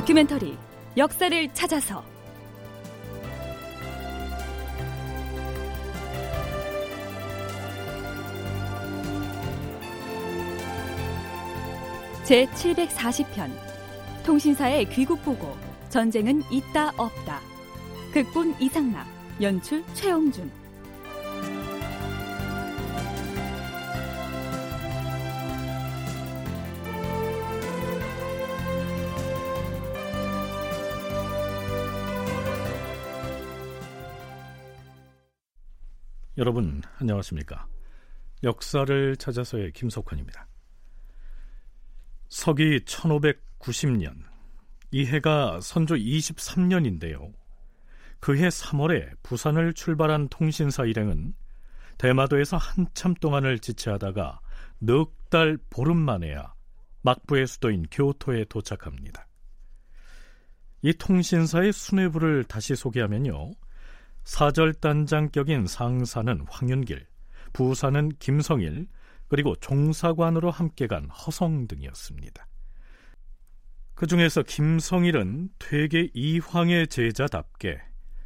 다큐멘터리 역사를 찾아서. 제 740편 통신사의 귀국 보고 전쟁은 있다 없다. 극본 이상락 연출 최영준 여러분 안녕하십니까? 역사를 찾아서의 김석환입니다. 서기 1590년 이 해가 선조 23년인데요. 그해 3월에 부산을 출발한 통신사 일행은 대마도에서 한참 동안을 지체하다가 넉 달 보름 만에야 막부의 수도인 교토에 도착합니다. 이 통신사의 수뇌부를 다시 소개하면요. 사절단장격인 상사는 황윤길, 부사는 김성일, 그리고 종사관으로 함께 간 허성 등이었습니다. 그 중에서 김성일은 퇴계 이황의 제자답게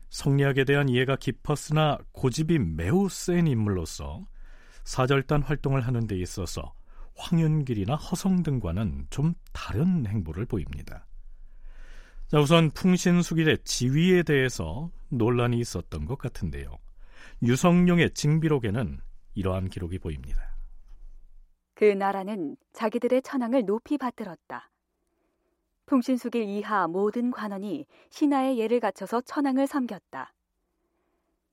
성리학에 대한 이해가 깊었으나 고집이 매우 센 인물로서 사절단 활동을 하는 데 있어서 황윤길이나 허성 등과는 좀 다른 행보를 보입니다. 자, 우선 풍신수길의 지위에 대해서 논란이 있었던 것 같은데요. 유성룡의 징비록에는 이러한 기록이 보입니다. 그 나라는 자기들의 천황을 높이 받들었다. 풍신수길 이하 모든 관원이 신하의 예를 갖춰서 천황을 섬겼다.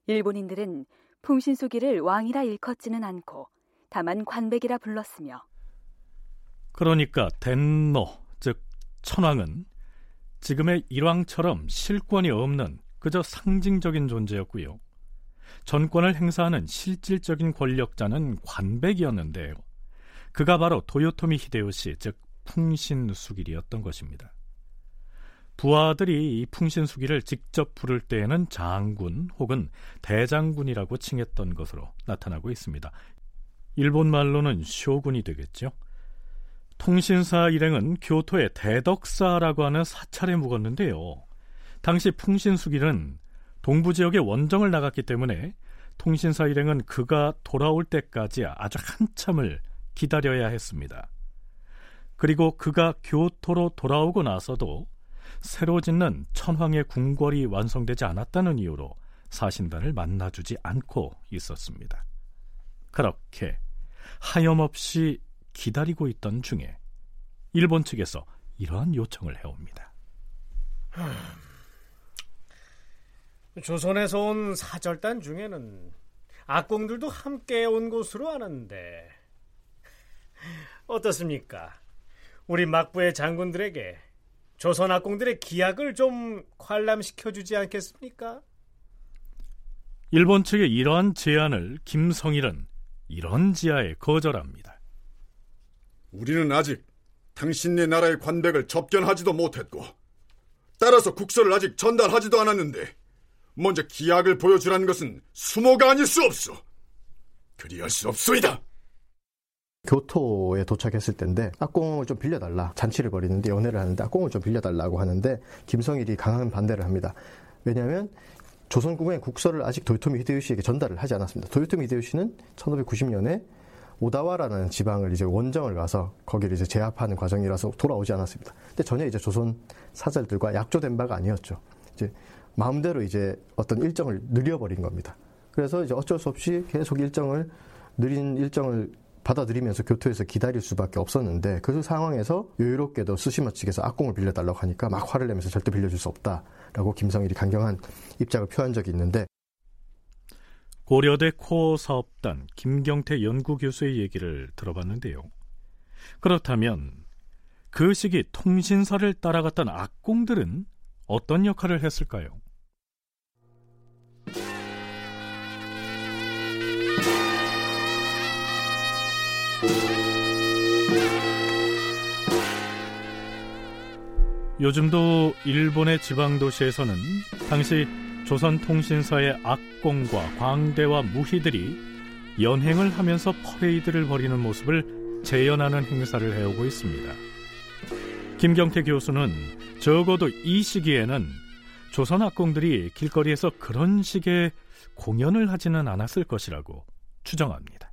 일본인들은 풍신수길을 왕이라 일컫지는 않고 다만 관백이라 불렀으며 그러니까 덴노 즉 천황은 지금의 일왕처럼 실권이 없는 그저 상징적인 존재였고요. 전권을 행사하는 실질적인 권력자는 관백이었는데요. 그가 바로 도요토미 히데요시, 즉 풍신수길이었던 것입니다. 부하들이 이 풍신수길을 직접 부를 때에는 장군 혹은 대장군이라고 칭했던 것으로 나타나고 있습니다. 일본 말로는 쇼군이 되겠죠. 통신사 일행은 교토의 대덕사라고 하는 사찰에 묵었는데요. 당시 풍신수길은 동부 지역에 원정을 나갔기 때문에 통신사 일행은 그가 돌아올 때까지 아주 한참을 기다려야 했습니다. 그리고 그가 교토로 돌아오고 나서도 새로 짓는 천황의 궁궐이 완성되지 않았다는 이유로 사신단을 만나주지 않고 있었습니다. 그렇게 하염없이 기다리고 있던 중에 일본 측에서 이러한 요청을 해옵니다. 조선에서 온 사절단 중에는 악공들도 함께 온 것으로 아는데 어떻습니까? 우리 막부의 장군들에게 조선 악공들의 기약을 좀 관람시켜 주지 않겠습니까? 일본 측의 이러한 제안을 김성일은 이런 지하에 거절합니다. 우리는 아직 당신네 나라의 관백을 접견하지도 못했고 따라서 국서를 아직 전달하지도 않았는데 먼저 기약을 보여주라는 것은 수모가 아닐 수 없소. 그리할 수 없소이다. 교토에 도착했을 때인데 악공을 좀 빌려달라 잔치를 벌이는데 연애를 하는데 악공을 좀 빌려달라고 하는데 김성일이 강한 반대를 합니다. 왜냐하면 조선국의 국서를 아직 도요토미 히데요시에게 전달을 하지 않았습니다. 도요토미 히데요시는 1590년에 오다와라는 지방을 이제 원정을 가서 거기를 이제 제압하는 과정이라서 돌아오지 않았습니다. 근데 전혀 이제 조선 사절들과 약조된 바가 아니었죠. 이제 마음대로 이제 어떤 일정을 늘려버린 겁니다. 그래서 이제 어쩔 수 없이 계속 일정을 느린 일정을 받아들이면서 교토에서 기다릴 수밖에 없었는데 그 상황에서 여유롭게도 스시마 측에서 악공을 빌려달라고 하니까 막 화를 내면서 절대 빌려줄 수 없다라고 김성일이 강경한 입장을 표한 적이 있는데 고려대 코어 사업단 김경태 연구교수의 얘기를 들어봤는데요. 그렇다면 그 시기 통신사를 따라갔던 악공들은 어떤 역할을 했을까요? 요즘도 일본의 지방 도시에서는 당시 조선통신사의 악공과 광대와 무희들이 연행을 하면서 퍼레이드를 벌이는 모습을 재현하는 행사를 해오고 있습니다. 김경태 교수는 적어도 이 시기에는 조선 악공들이 길거리에서 그런 식의 공연을 하지는 않았을 것이라고 추정합니다.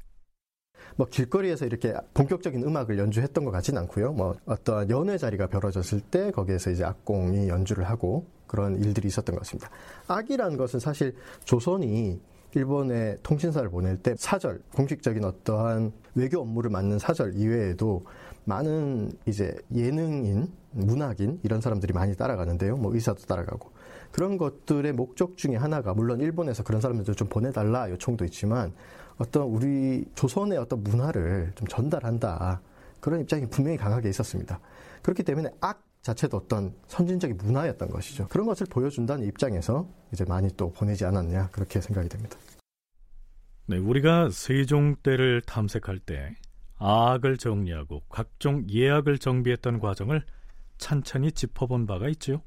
뭐 길거리에서 이렇게 본격적인 음악을 연주했던 것 같지는 않고요. 뭐 어떠한 연회 자리가 벌어졌을 때 거기에서 이제 악공이 연주를 하고 그런 일들이 있었던 것 같습니다. 악이라는 것은 사실 조선이 일본에 통신사를 보낼 때 사절, 공식적인 어떠한 외교 업무를 맡는 사절 이외에도 많은 이제 예능인, 문학인 이런 사람들이 많이 따라가는데요. 뭐 의사도 따라가고 그런 것들의 목적 중에 하나가 물론 일본에서 그런 사람들 좀 보내달라 요청도 있지만 어떤 우리 조선의 어떤 문화를 좀 전달한다 그런 입장이 분명히 강하게 있었습니다. 그렇기 때문에 악 자체도 어떤 선진적인 문화였던 것이죠. 그런 것을 보여준다는 입장에서 이제 많이 또 보내지 않았냐 그렇게 생각이 됩니다. 네, 우리가 세종 때를 탐색할 때 악을 정리하고 각종 예약을 정비했던 과정을 찬찬히 짚어본 바가 있죠.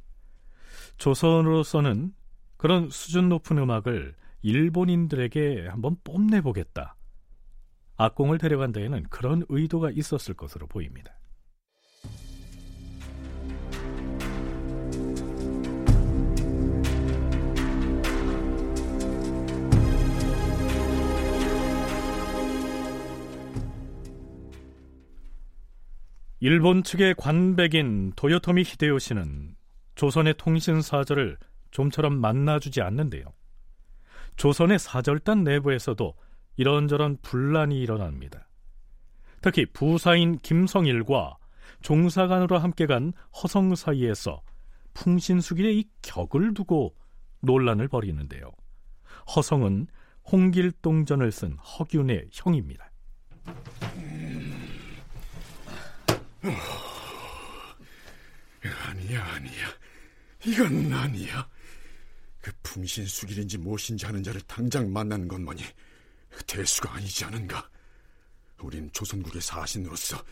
조선으로서는 그런 수준 높은 음악을 일본인들에게 한번 뽐내보겠다. 악공을 데려간 데에는 그런 의도가 있었을 것으로 보입니다. 일본 측의 관백인 도요토미 히데요시는 조선의 통신 사절을 좀처럼 만나주지 않는데요. 조선의 사절단 내부에서도 이런저런 분란이 일어납니다. 특히 부사인 김성일과 종사관으로 함께 간 허성 사이에서 풍신수길의 이 격을 두고 논란을 벌이는데요. 허성은 홍길동전을 쓴 허균의 형입니다. 아니야, 아니야. 이건 아니야. 그 풍신수길인지 무엇인지 하는 자를 당장 만나는 것만이 대수가 아니지 않은가. 우린 조선국의 사신으로서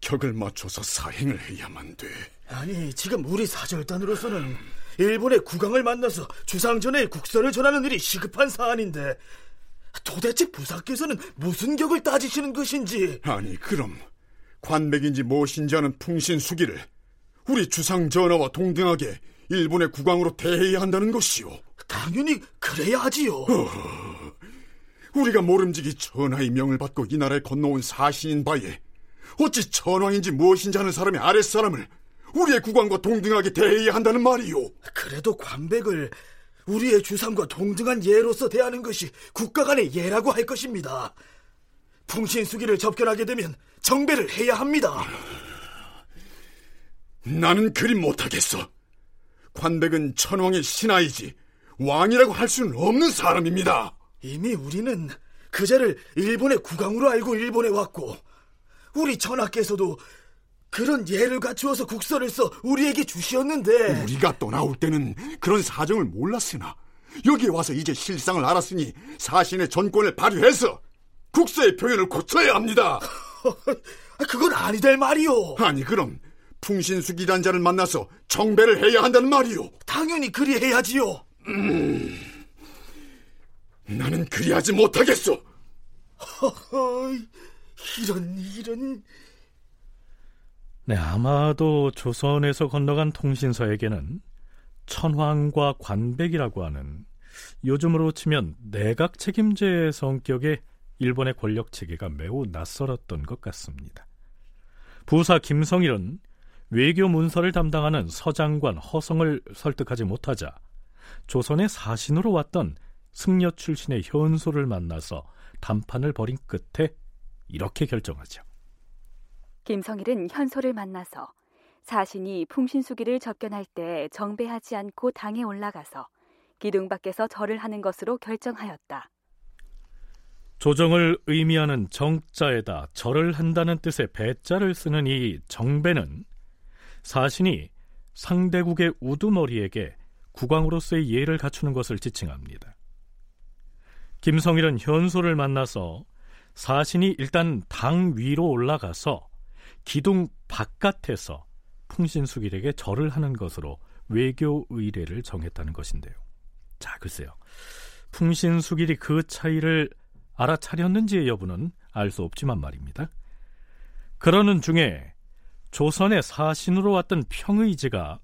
격을 맞춰서 사행을 해야만 돼. 아니, 지금 우리 사절단으로서는 일본의 국왕을 만나서 주상전에 국서를 전하는 일이 시급한 사안인데 도대체 부사께서는 무슨 격을 따지시는 것인지 아니 그럼 관맥인지 무엇인지 하는 풍신수기를 우리 주상 전하와 동등하게 일본의 국왕으로 대해야 한다는 것이오. 당연히 그래야 하지요. 어, 우리가 모름지기 전하의 명을 받고 이 나라에 건너온 사신인 바에 어찌 전왕인지 무엇인지 하는 사람이 아랫사람을 우리의 국왕과 동등하게 대해야 한다는 말이오. 그래도 관백을 우리의 주상과 동등한 예로서 대하는 것이 국가 간의 예라고 할 것입니다. 풍신수기를 접견하게 되면 정배를 해야 합니다. 나는 그리 못하겠어. 관백은 천왕의 신하이지 왕이라고 할 수는 없는 사람입니다. 이미 우리는 그자를 일본의 국왕으로 알고 일본에 왔고 우리 전하께서도 그런 예를 갖추어서 국서를 써 우리에게 주시었는데 우리가 떠나올 때는 그런 사정을 몰랐으나 여기에 와서 이제 실상을 알았으니 사신의 전권을 발휘해서 국서의 표현을 고쳐야 합니다. 그건 아니 될 말이오. 아니 그럼 풍신수기란 자를 만나서 정배를 해야 한다는 말이오. 당연히 그리해야지요. 음, 나는 그리하지 못하겠소. 허허, 이런 이런. 네, 아마도 조선에서 건너간 통신서에게는 천황과 관백이라고 하는 요즘으로 치면 내각 책임제 성격의 일본의 권력 체계가 매우 낯설었던 것 같습니다. 부사 김성일은 외교 문서를 담당하는 서장관 허성을 설득하지 못하자 조선의 사신으로 왔던 승려 출신의 현소를 만나서 담판을 벌인 끝에 이렇게 결정하죠. 김성일은 현소를 만나서 사신이 풍신수기를 접견할 때 정배하지 않고 당에 올라가서 기둥 밖에서 절을 하는 것으로 결정하였다. 조정을 의미하는 정자에다 절을 한다는 뜻의 배자를 쓰는 이 정배는 사신이 상대국의 우두머리에게 국왕으로서의 예를 갖추는 것을 지칭합니다. 김성일은 현소를 만나서 사신이 일단 당 위로 올라가서 기둥 바깥에서 풍신수길에게 절을 하는 것으로 외교 의례를 정했다는 것인데요. 자, 글쎄요. 풍신수길이 그 차이를 알아차렸는지의 여부는 알 수 없지만 말입니다. 그러는 중에 조선의 사신으로 왔던 평의지가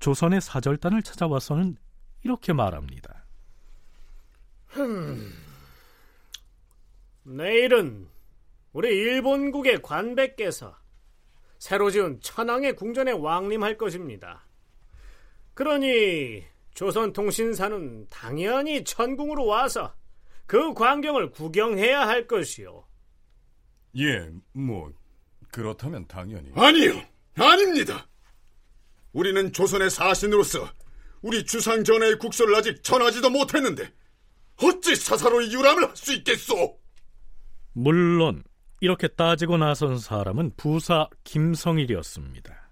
조선의 사절단을 찾아와서는 이렇게 말합니다. 흠, 내일은 우리 일본국의 관백께서 새로 지은 천황의 궁전에 왕림할 것입니다. 그러니 조선통신사는 당연히 천궁으로 와서 그 광경을 구경해야 할 것이요. 예, 뭐 그렇다면 당연히. 아니요, 아닙니다. 우리는 조선의 사신으로서 우리 주상 전하의 국서를 아직 전하지도 못했는데 어찌 사사로이 유람을 할 수 있겠소? 물론 이렇게 따지고 나선 사람은 부사 김성일이었습니다.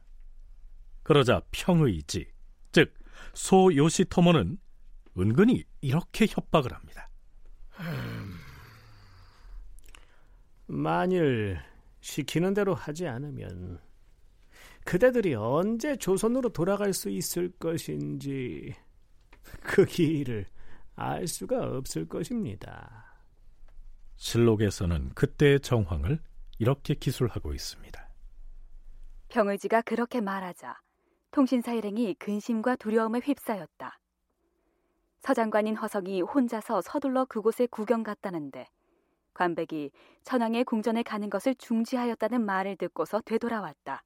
그러자 평의지, 즉 소요시토모는 은근히 이렇게 협박을 합니다. 만일 시키는 대로 하지 않으면 그대들이 언제 조선으로 돌아갈 수 있을 것인지 그 길을 알 수가 없을 것입니다. 실록에서는 그때의 정황을 이렇게 기술하고 있습니다. 병의지가 그렇게 말하자 통신사 일행이 근심과 두려움에 휩싸였다. 서장관인 허성이 혼자서 서둘러 그곳에 구경 갔다는데 관백이 천황의 궁전에 가는 것을 중지하였다는 말을 듣고서 되돌아왔다.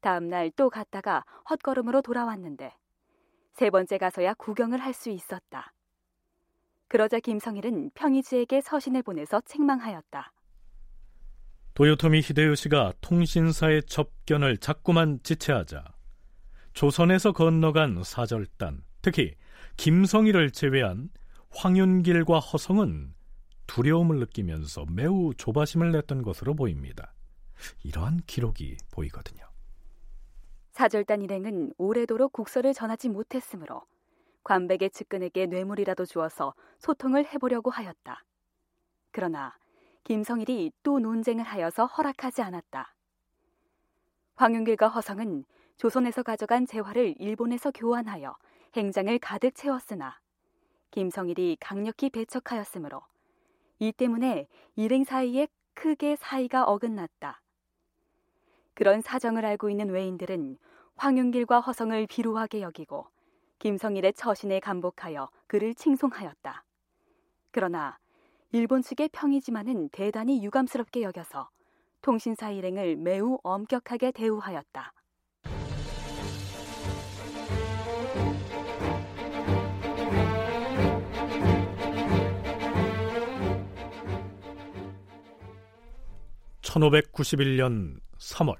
다음 날 또 갔다가 헛걸음으로 돌아왔는데 세 번째 가서야 구경을 할 수 있었다. 그러자 김성일은 평의지에게 서신을 보내서 책망하였다. 도요토미 히데요시가 통신사의 접견을 자꾸만 지체하자 조선에서 건너간 사절단, 특히 김성일을 제외한 황윤길과 허성은 두려움을 느끼면서 매우 조바심을 냈던 것으로 보입니다. 이러한 기록이 보이거든요. 사절단 일행은 오래도록 국서를 전하지 못했으므로 관백의 측근에게 뇌물이라도 주어서 소통을 해보려고 하였다. 그러나 김성일이 또 논쟁을 하여서 허락하지 않았다. 황윤길과 허성은 조선에서 가져간 재화를 일본에서 교환하여 행장을 가득 채웠으나 김성일이 강력히 배척하였으므로 이 때문에 일행 사이에 크게 사이가 어긋났다. 그런 사정을 알고 있는 외인들은 황윤길과 허성을 비루하게 여기고 김성일의 처신에 감복하여 그를 칭송하였다. 그러나 일본 측의 평이지만은 대단히 유감스럽게 여겨서 통신사 일행을 매우 엄격하게 대우하였다. (1591년 3월)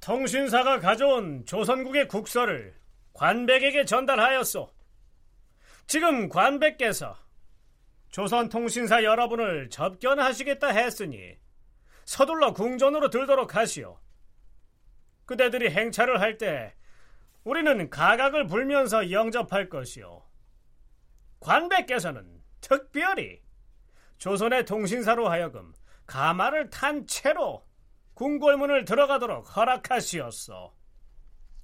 통신사가 가져온 조선국의 국서를 관백에게 전달하였소. 지금 관백께서 조선통신사 여러분을 접견하시겠다 했으니 서둘러 궁전으로 들도록 하시오. 그대들이 행차를 할 때 우리는 가각을 불면서 영접할 것이오. 관백께서는 특별히 조선의 통신사로 하여금 가마를 탄 채로 궁궐문을 들어가도록 허락하시었소.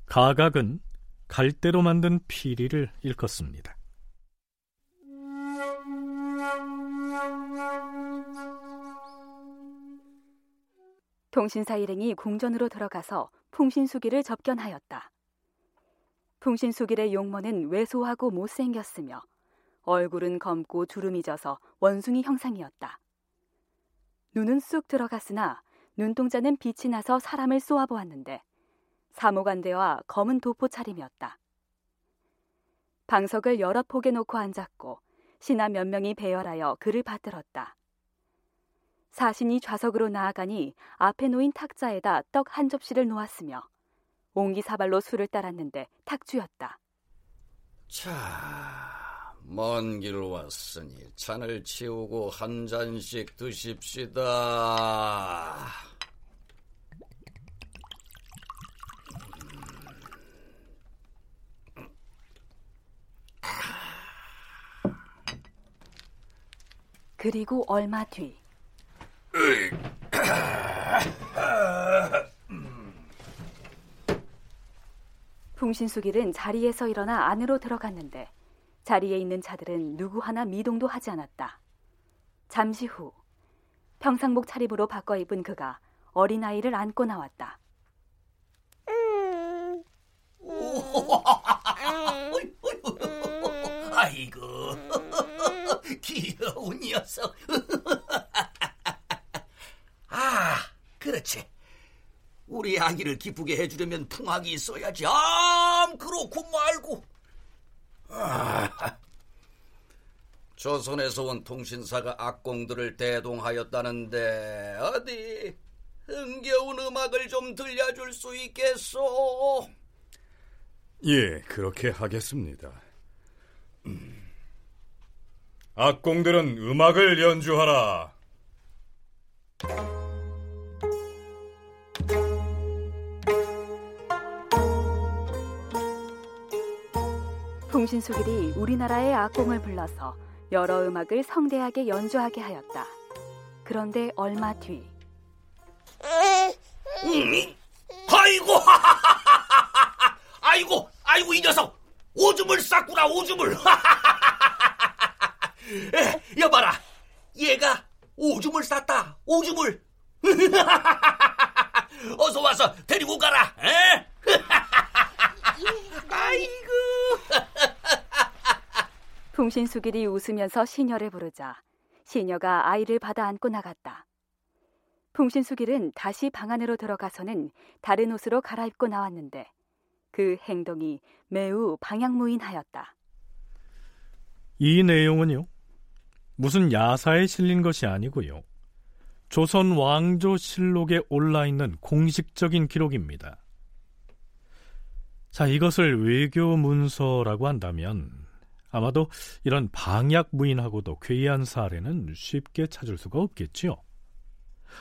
가각은 갈대로 만든 피리를 일컫습니다. 통신사 일행이 궁전으로 들어가서 풍신수기를 접견하였다. 풍신수길의 용모는 왜소하고 못생겼으며 얼굴은 검고 주름이 져서 원숭이 형상이었다. 눈은 쑥 들어갔으나 눈동자는 빛이 나서 사람을 쏘아보았는데 사모관대와 검은 도포 차림이었다. 방석을 여러 폭에 놓고 앉았고 신하 몇 명이 배열하여 그를 받들었다. 사신이 좌석으로 나아가니 앞에 놓인 탁자에다 떡 한 접시를 놓았으며 옹기사발로 술을 따랐는데 탁주였다. 자, 먼 길 왔으니 잔을 치우고 한 잔씩 드십시다. 그리고 얼마 뒤 풍신수길은 자리에서 일어나 안으로 들어갔는데 자리에 있는 자들은 누구 하나 미동도 하지 않았다. 잠시 후 평상복 차림으로 바꿔 입은 그가 어린아이를 안고 나왔다. 아이고 귀여운 녀석. 아 그렇지. 우리 아기를 기쁘게 해주려면 풍악이 있어야지. 암 그렇고 말고 아, 조선에서 온 통신사가 악공들을 대동하였다는데 어디 흥겨운 음악을 좀 들려줄 수 있겠소? 예, 그렇게 하겠습니다. 음. 악공들은 음악을 연주하라. 풍신수길이 우리나라의 악공을 불러서 여러 음악을 성대하게 연주하게 하였다. 그런데 얼마 뒤 음, 아이고 아이고 아이고 이 녀석. 오줌을 쌌구나 오줌을. 에, 여봐라. 얘가 오줌을 쌌다 오줌을. 어서 와서 데리고 가라 에? 아이고 풍신수길이 웃으면서 시녀를 부르자 시녀가 아이를 받아 안고 나갔다. 풍신수길은 다시 방 안으로 들어가서는 다른 옷으로 갈아입고 나왔는데 그 행동이 매우 방향무인하였다. 이 내용은요, 무슨 야사에 실린 것이 아니고요. 조선 왕조 실록에 올라 있는 공식적인 기록입니다. 자, 이것을 외교 문서라고 한다면 아마도 이런 방약 무인하고도 괴이한 사례는 쉽게 찾을 수가 없겠지요.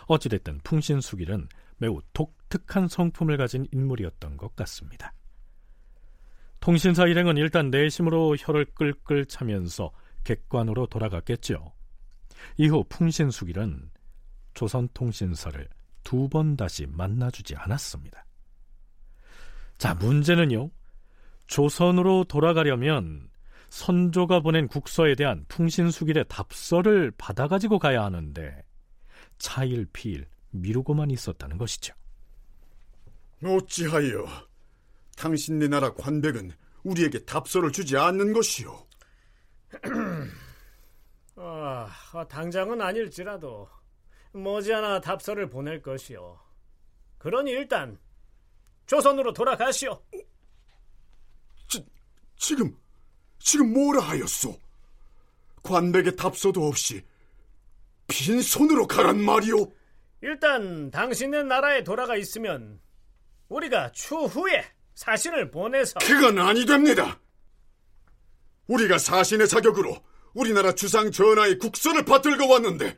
어찌됐든 풍신수길은 매우 독특한 성품을 가진 인물이었던 것 같습니다. 통신사 일행은 일단 내심으로 혀를 끌끌 차면서 객관으로 돌아갔겠죠. 이후 풍신수길은 조선통신사를 두 번 다시 만나주지 않았습니다. 자, 문제는요. 조선으로 돌아가려면 선조가 보낸 국서에 대한 풍신수길의 답서를 받아가지고 가야 하는데 차일피일 미루고만 있었다는 것이죠. 어찌하여 당신네 나라 관백은 우리에게 답서를 주지 않는 것이오? 아, 당장은 아닐지라도 머지않아 답서를 보낼 것이오. 그러니 일단 조선으로 돌아가시오. 지, 지금 지금 뭐라 하였소? 관백의 답서도 없이 빈손으로 가란 말이오? 일단 당신의 나라에 돌아가 있으면 우리가 추후에 사신을 보내서 그건 아니 됩니다. 우리가 사신의 자격으로 우리나라 주상 전하의 국서를 받들고 왔는데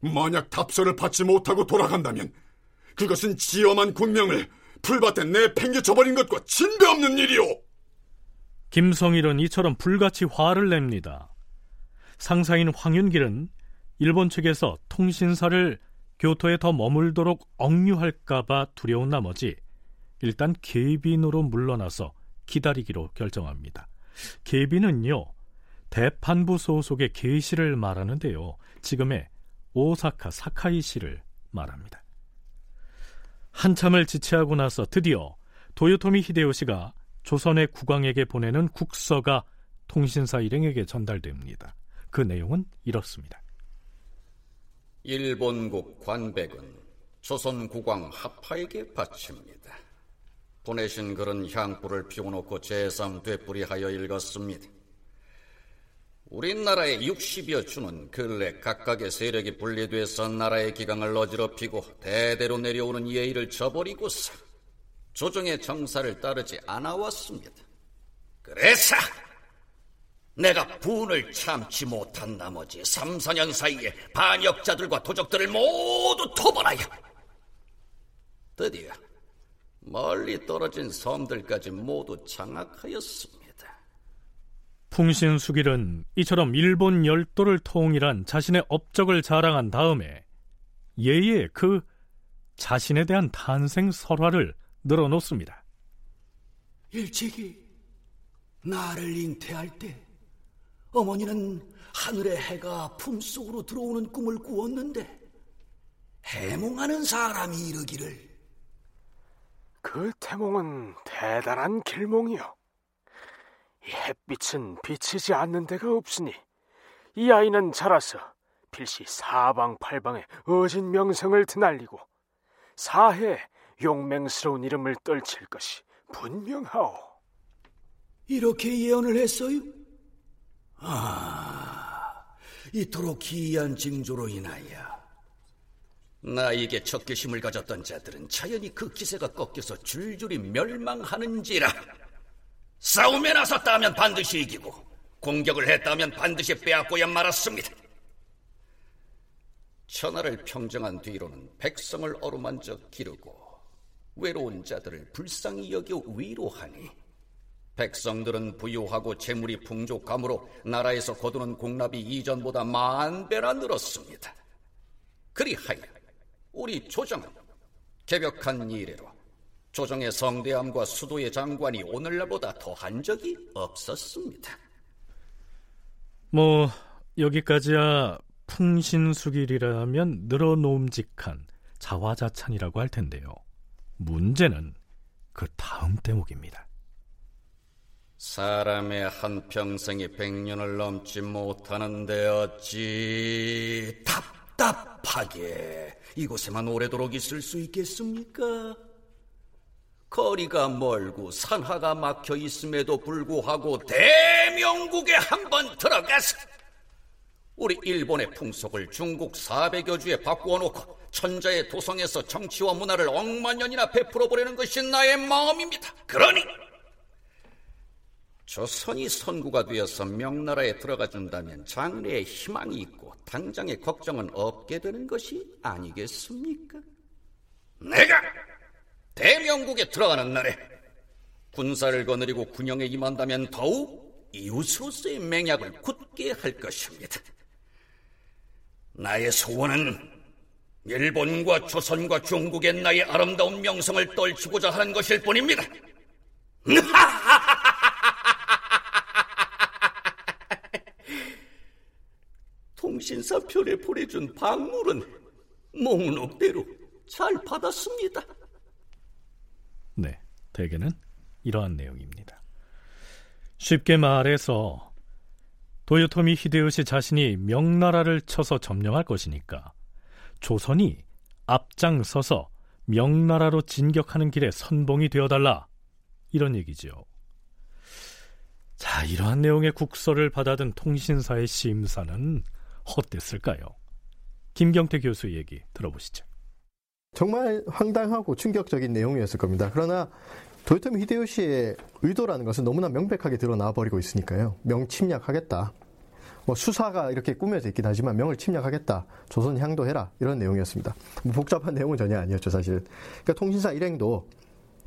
만약 답서를 받지 못하고 돌아간다면 그것은 지엄한 군명을 풀밭에 내팽개쳐버린 것과 진배 없는 일이오. 김성일은 이처럼 불같이 화를 냅니다. 상사인 황윤길은 일본 측에서 통신사를 교토에 더 머물도록 억류할까봐 두려운 나머지 일단 계빈으로 물러나서 기다리기로 결정합니다. 계빈은요 대판부 소속의 계시를 말하는데요. 지금의 오사카 사카이시를 말합니다. 한참을 지체하고 나서 드디어 도요토미 히데요시가 조선의 국왕에게 보내는 국서가 통신사 일행에게 전달됩니다. 그 내용은 이렇습니다. 일본국 관백은 조선 국왕 하파에게 바칩니다. 보내신 글은 향불을 피워놓고 제삼 되뿌리하여 읽었습니다. 우리나라의 60여 주는 근래 각각의 세력이 분리돼서 나라의 기강을 어지럽히고 대대로 내려오는 예의를 저버리고서 조정의 정사를 따르지 않아왔습니다. 그래서 내가 분을 참지 못한 나머지 3, 4년 사이에 반역자들과 도적들을 모두 토벌하여 드디어 멀리 떨어진 섬들까지 모두 장악하였습니다. 풍신수길은 이처럼 일본 열도를 통일한 자신의 업적을 자랑한 다음에 예의 그 자신에 대한 탄생 설화를 늘어놓습니다. 일찍이 나를 잉태할 때 어머니는 하늘의 해가 품속으로 들어오는 꿈을 꾸었는데 해몽하는 사람이 이르기를 그 태몽은 대단한 길몽이요. 이 햇빛은 비치지 않는 데가 없으니 이 아이는 자라서 필시 사방팔방에 어진 명성을 드날리고 사해 용맹스러운 이름을 떨칠 것이 분명하오. 이렇게 예언을 했어요? 아, 이토록 기이한 징조로 인하여 나에게 적개심을 가졌던 자들은 자연히 그 기세가 꺾여서 줄줄이 멸망하는지라. 싸움에 나섰다 하면 반드시 이기고 공격을 했다 하면 반드시 빼앗고야 말았습니다. 천하를 평정한 뒤로는 백성을 어루만져 기르고 외로운 자들을 불쌍히 여겨 위로하니 백성들은 부유하고 재물이 풍족하므로 나라에서 거두는 공납이 이전보다 만 배나 늘었습니다. 그리하여 우리 조정은 개벽한 이래로 조정의 성대함과 수도의 장관이 오늘날보다 더한 적이 없었습니다. 뭐 여기까지야 풍신수길이라면 늘어놓음직한 자화자찬이라고 할 텐데요. 문제는 그 다음 대목입니다. 사람의 한 평생이 백년을 넘지 못하는데 어찌 답답하게 이곳에만 오래도록 있을 수 있겠습니까? 거리가 멀고 산하가 막혀 있음에도 불구하고 대명국에 한번 들어가서 우리 일본의 풍속을 중국 400여 주에 바꾸어 놓고 천자의 도성에서 정치와 문화를 억만년이나 베풀어 보려는 것이 나의 마음입니다. 그러니 조선이 선구가 되어서 명나라에 들어가 준다면 장래에 희망이 있고 당장의 걱정은 없게 되는 것이 아니겠습니까? 내가 대명국에 들어가는 날에 군사를 거느리고 군영에 임한다면 더욱 이웃으로서의 맹약을 굳게 할 것입니다. 나의 소원은 일본과 조선과 중국의 나의 아름다운 명성을 떨치고자 하는 것일 뿐입니다. 통신사 편에 보내준 박물은 목록대로 잘 받았습니다. 네, 대개는 이러한 내용입니다. 쉽게 말해서 도요토미 히데요시 자신이 명나라를 쳐서 점령할 것이니까 조선이 앞장서서 명나라로 진격하는 길에 선봉이 되어달라 이런 얘기죠. 자, 이러한 내용의 국서를 받아든 통신사의 심사는 헛됐을까요? 김경태 교수 얘기 들어보시죠. 정말 황당하고 충격적인 내용이었을 겁니다. 그러나 도요토미 히데요시의 의도라는 것은 너무나 명백하게 드러나 버리고 있으니까요. 명 침략하겠다. 뭐 수사가 이렇게 꾸며져 있긴 하지만 명을 침략하겠다. 조선 향도해라. 이런 내용이었습니다. 뭐 복잡한 내용은 전혀 아니었죠, 사실. 그러니까 통신사 일행도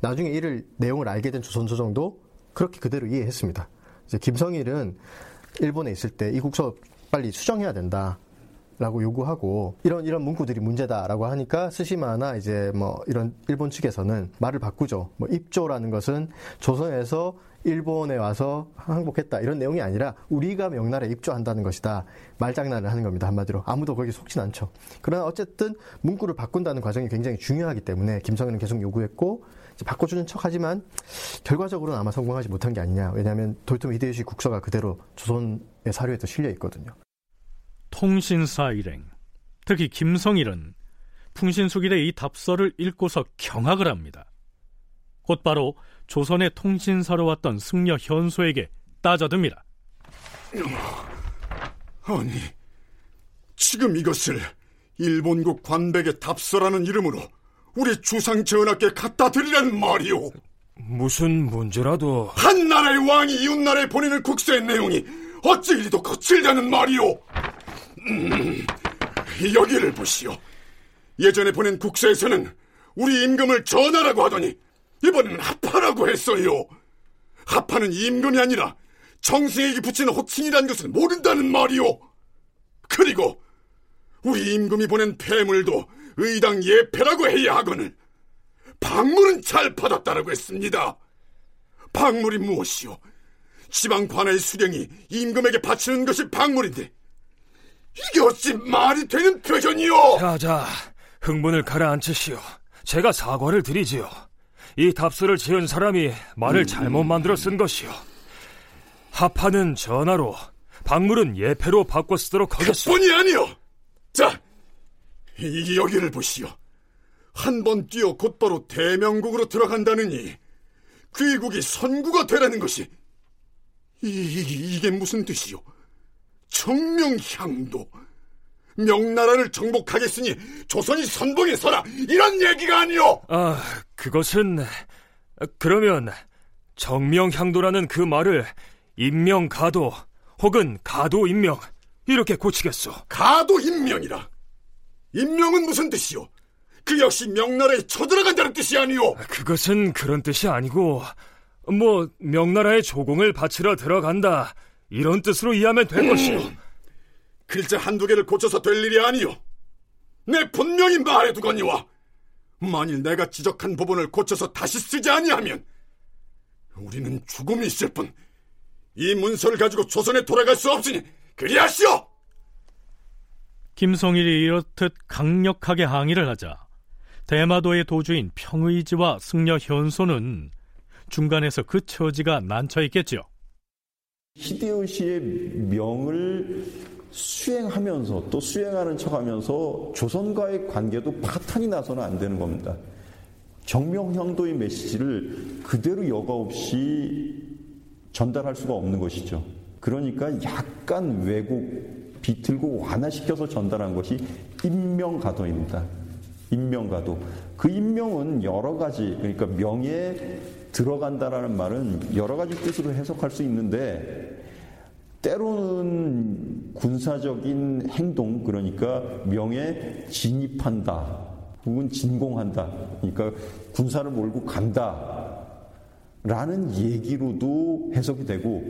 나중에 이를 내용을 알게 된 조선 조정도 그렇게 그대로 이해했습니다. 이제 김성일은 일본에 있을 때 이 국서 빨리 수정해야 된다. 라고 요구하고 이런 이런 문구들이 문제다라고 하니까 스시마나 이제 뭐 이런 일본 측에서는 말을 바꾸죠. 뭐 입조라는 것은 조선에서 일본에 와서 항복했다 이런 내용이 아니라 우리가 명나라에 입조한다는 것이다 말장난을 하는 겁니다 한마디로 아무도 거기 속진 않죠. 그러나 어쨌든 문구를 바꾼다는 과정이 굉장히 중요하기 때문에 김성현은 계속 요구했고 바꿔주는 척하지만 결과적으로는 아마 성공하지 못한 게 아니냐 왜냐하면 도요토미 히데요시 국서가 그대로 조선의 사료에 또 실려 있거든요. 통신사 일행, 특히 김성일은 풍신수길의 이 답서를 읽고서 경악을 합니다. 곧바로 조선의 통신사로 왔던 승려 현소에게 따져듭니다. 아니, 지금 이것을 일본국 관백의 답서라는 이름으로 우리 주상 전하께 갖다 드리란 말이오. 무슨 문제라도 한 나라의 왕이 이웃 나라에 보내는 국서의 내용이 어찌 이리도 거칠다는 말이오. 음, 여기를 보시오. 예전에 보낸 국서에서는 우리 임금을 전하라고 하더니 이번엔 합하라고 했어요. 합하는 임금이 아니라 정승에게 붙이는 호칭이라는 것을 모른다는 말이오. 그리고 우리 임금이 보낸 폐물도 의당 예패라고 해야 하거늘 박물은 잘 받았다라고 했습니다. 박물이 무엇이오? 지방 관아의 수령이 임금에게 바치는 것이 박물인데 이게 어찌 말이 되는 표현이오? 자자 흥분을 가라앉히시오. 제가 사과를 드리지요. 이 답서를 지은 사람이 말을 잘못 만들어 쓴 것이오. 합하는 전화로, 박물은 예패로 바꿔 쓰도록 하겠소. 뿐이 아니오. 자, 이 여기를 보시오. 한 번 뛰어 곧바로 대명국으로 들어간다느니 귀국이 선구가 되라는 것이 이, 이 게 무슨 뜻이오? 청명향도 명나라를 정복하겠으니 조선이 선봉에 서라 이런 얘기가 아니오. 아, 그것은 그러면 정명향도라는 그 말을 임명가도 혹은 가도임명 이렇게 고치겠소. 가도임명이라. 임명은 무슨 뜻이오? 그 역시 명나라에 쳐들어간다는 뜻이 아니오. 그것은 그런 뜻이 아니고 뭐 명나라의 조공을 바치러 들어간다 이런 뜻으로 이해하면 될 것이오. 글자 한두 개를 고쳐서 될 일이 아니오. 내 분명히 말해두거니와 만일 내가 지적한 부분을 고쳐서 다시 쓰지 아니하면 우리는 죽음이 있을 뿐 이 문서를 가지고 조선에 돌아갈 수 없으니 그리하시오. 김성일이 이렇듯 강력하게 항의를 하자 대마도의 도주인 평의지와 승려 현소는 중간에서 그 처지가 난처 있겠지요. 히데요시의 명을 수행하면서 또 수행하는 척하면서 조선과의 관계도 파탄이 나서는 안 되는 겁니다. 정명형도의 메시지를 그대로 여과 없이 전달할 수가 없는 것이죠. 그러니까 약간 왜곡, 비틀고 완화시켜서 전달한 것이 인명가도입니다. 인명가도. 그 인명은 여러 가지, 그러니까 명에 들어간다라는 말은 여러 가지 뜻으로 해석할 수 있는데 때로는 군사적인 행동, 그러니까 명에 진입한다, 혹은 진공한다. 그러니까 군사를 몰고 간다. 라는 얘기로도 해석이 되고,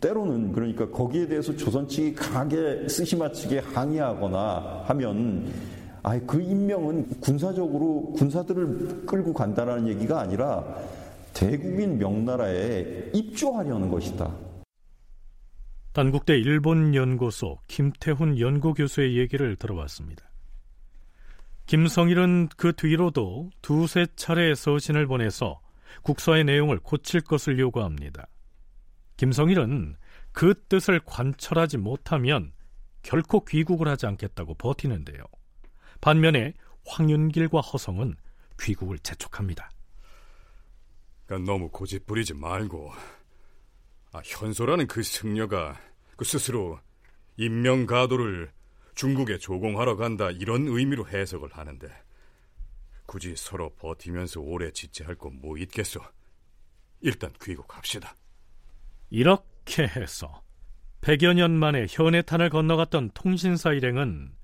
때로는 그러니까 거기에 대해서 조선 측이 강하게 쓰시마치게 항의하거나 하면, 아, 그 임명은 군사적으로 군사들을 끌고 간다라는 얘기가 아니라 대국인 명나라에 입조하려는 것이다. 단국대 일본연구소 김태훈 연구교수의 얘기를 들어봤습니다. 김성일은 그 뒤로도 두세 차례 서신을 보내서 국서의 내용을 고칠 것을 요구합니다. 김성일은 그 뜻을 관철하지 못하면 결코 귀국을 하지 않겠다고 버티는데요. 반면에 황윤길과 허성은 귀국을 재촉합니다. 그러니까 너무 고집 부리지 말고 아, 현소라는 그 승려가 그 스스로 인명가도를 중국에 조공하러 간다 이런 의미로 해석을 하는데 굳이 서로 버티면서 오래 지체할 거뭐 있겠소? 일단 귀국합시다. 이렇게 해서 100여 년 만에 현해탄을 건너갔던 통신사 일행은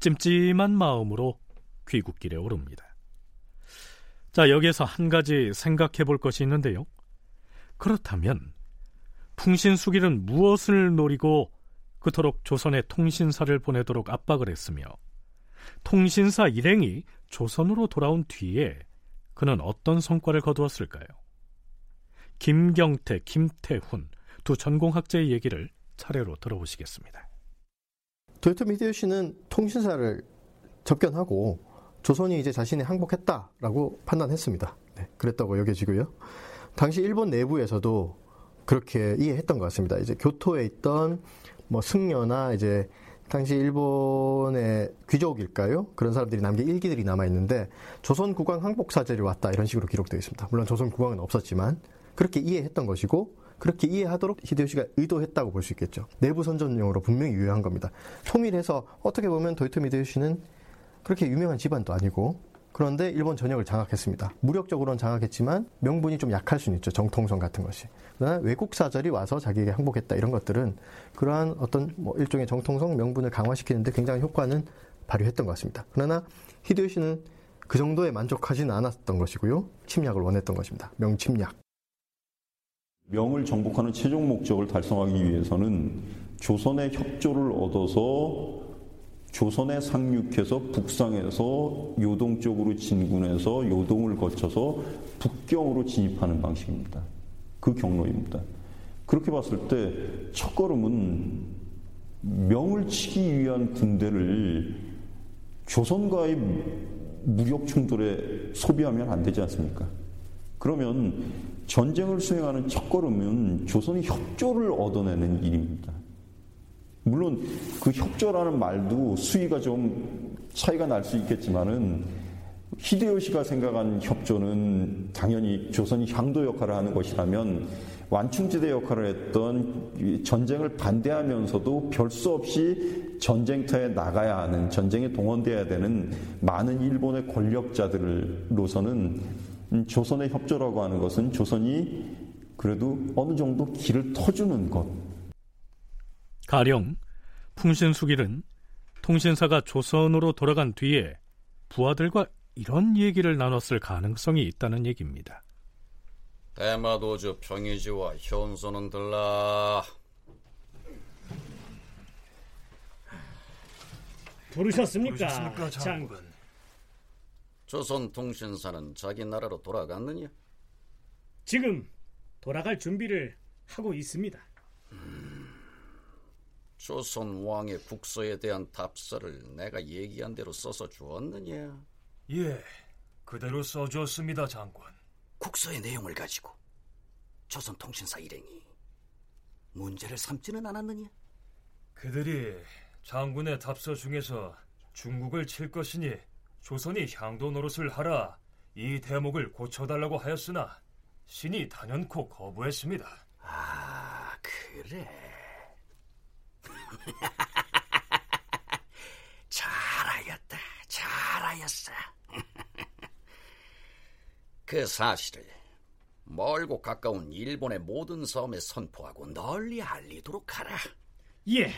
찜찜한 마음으로 귀국길에 오릅니다. 자, 여기에서 한 가지 생각해 볼 것이 있는데요. 그렇다면 풍신수길은 무엇을 노리고 그토록 조선에 통신사를 보내도록 압박을 했으며 통신사 일행이 조선으로 돌아온 뒤에 그는 어떤 성과를 거두었을까요? 김경태, 김태훈 두 전공학자의 얘기를 차례로 들어보시겠습니다. 도요토미 히데요시는 통신사를 접견하고 조선이 이제 자신이 항복했다라고 판단했습니다. 네, 그랬다고 여겨지고요. 당시 일본 내부에서도 그렇게 이해했던 것 같습니다. 이제 교토에 있던 뭐 승려나 이제 당시 일본의 귀족일까요? 그런 사람들이 남긴 일기들이 남아 있는데 조선 국왕 항복 사절이 왔다 이런 식으로 기록되어 있습니다. 물론 조선 국왕은 없었지만 그렇게 이해했던 것이고 그렇게 이해하도록 히데요시가 의도했다고 볼 수 있겠죠. 내부 선전용으로 분명히 유효한 겁니다. 통일해서 어떻게 보면 도요토미 히데요시는 그렇게 유명한 집안도 아니고 그런데 일본 전역을 장악했습니다. 무력적으로는 장악했지만 명분이 좀 약할 수는 있죠. 정통성 같은 것이. 그러나 외국 사절이 와서 자기에게 항복했다 이런 것들은 그러한 어떤 뭐 일종의 정통성 명분을 강화시키는데 굉장히 효과는 발휘했던 것 같습니다. 그러나 히데요시는 그 정도에 만족하지는 않았던 것이고요. 침략을 원했던 것입니다. 명침략. 명을 정복하는 최종 목적을 달성하기 위해서는 조선의 협조를 얻어서 조선에 상륙해서 북상해서 요동 쪽으로 진군해서 요동을 거쳐서 북경으로 진입하는 방식입니다. 그 경로입니다. 그렇게 봤을 때 첫걸음은 명을 치기 위한 군대를 조선과의 무력 충돌에 소비하면 안 되지 않습니까? 그러면 전쟁을 수행하는 첫걸음은 조선이 협조를 얻어내는 일입니다. 물론 그 협조라는 말도 수위가 좀 차이가 날 수 있겠지만은 히데요시가 생각한 협조는 당연히 조선이 향도 역할을 하는 것이라면 완충지대 역할을 했던 전쟁을 반대하면서도 별수 없이 전쟁터에 나가야 하는 전쟁에 동원돼야 되는 많은 일본의 권력자들로서는 조선의 협조라고 하는 것은 조선이 그래도 어느 정도 길을 터주는 것. 가령 풍신수길은 통신사가 조선으로 돌아간 뒤에 부하들과 이런 얘기를 나눴을 가능성이 있다는 얘기입니다. 대마도주 평의지와 현소는 들라. 부르셨습니까, 부르셨습니까 장군? 조선 통신사는 자기 나라로 돌아갔느냐? 지금 돌아갈 준비를 하고 있습니다. 음, 조선 왕의 국서에 대한 답서를 내가 얘기한 대로 써서 주었느냐? 예, 그대로 써주었습니다, 장군. 국서의 내용을 가지고 조선 통신사 일행이 문제를 삼지는 않았느냐? 그들이 장군의 답서 중에서 중국을 칠 것이니 조선이 향도 노릇을 하라 이 대목을 고쳐달라고 하였으나 신이 단연코 거부했습니다. 아, 그래. 잘하였다, 잘하였어. 그 사실을 멀고 가까운 일본의 모든 섬에 선포하고 널리 알리도록 하라. 예.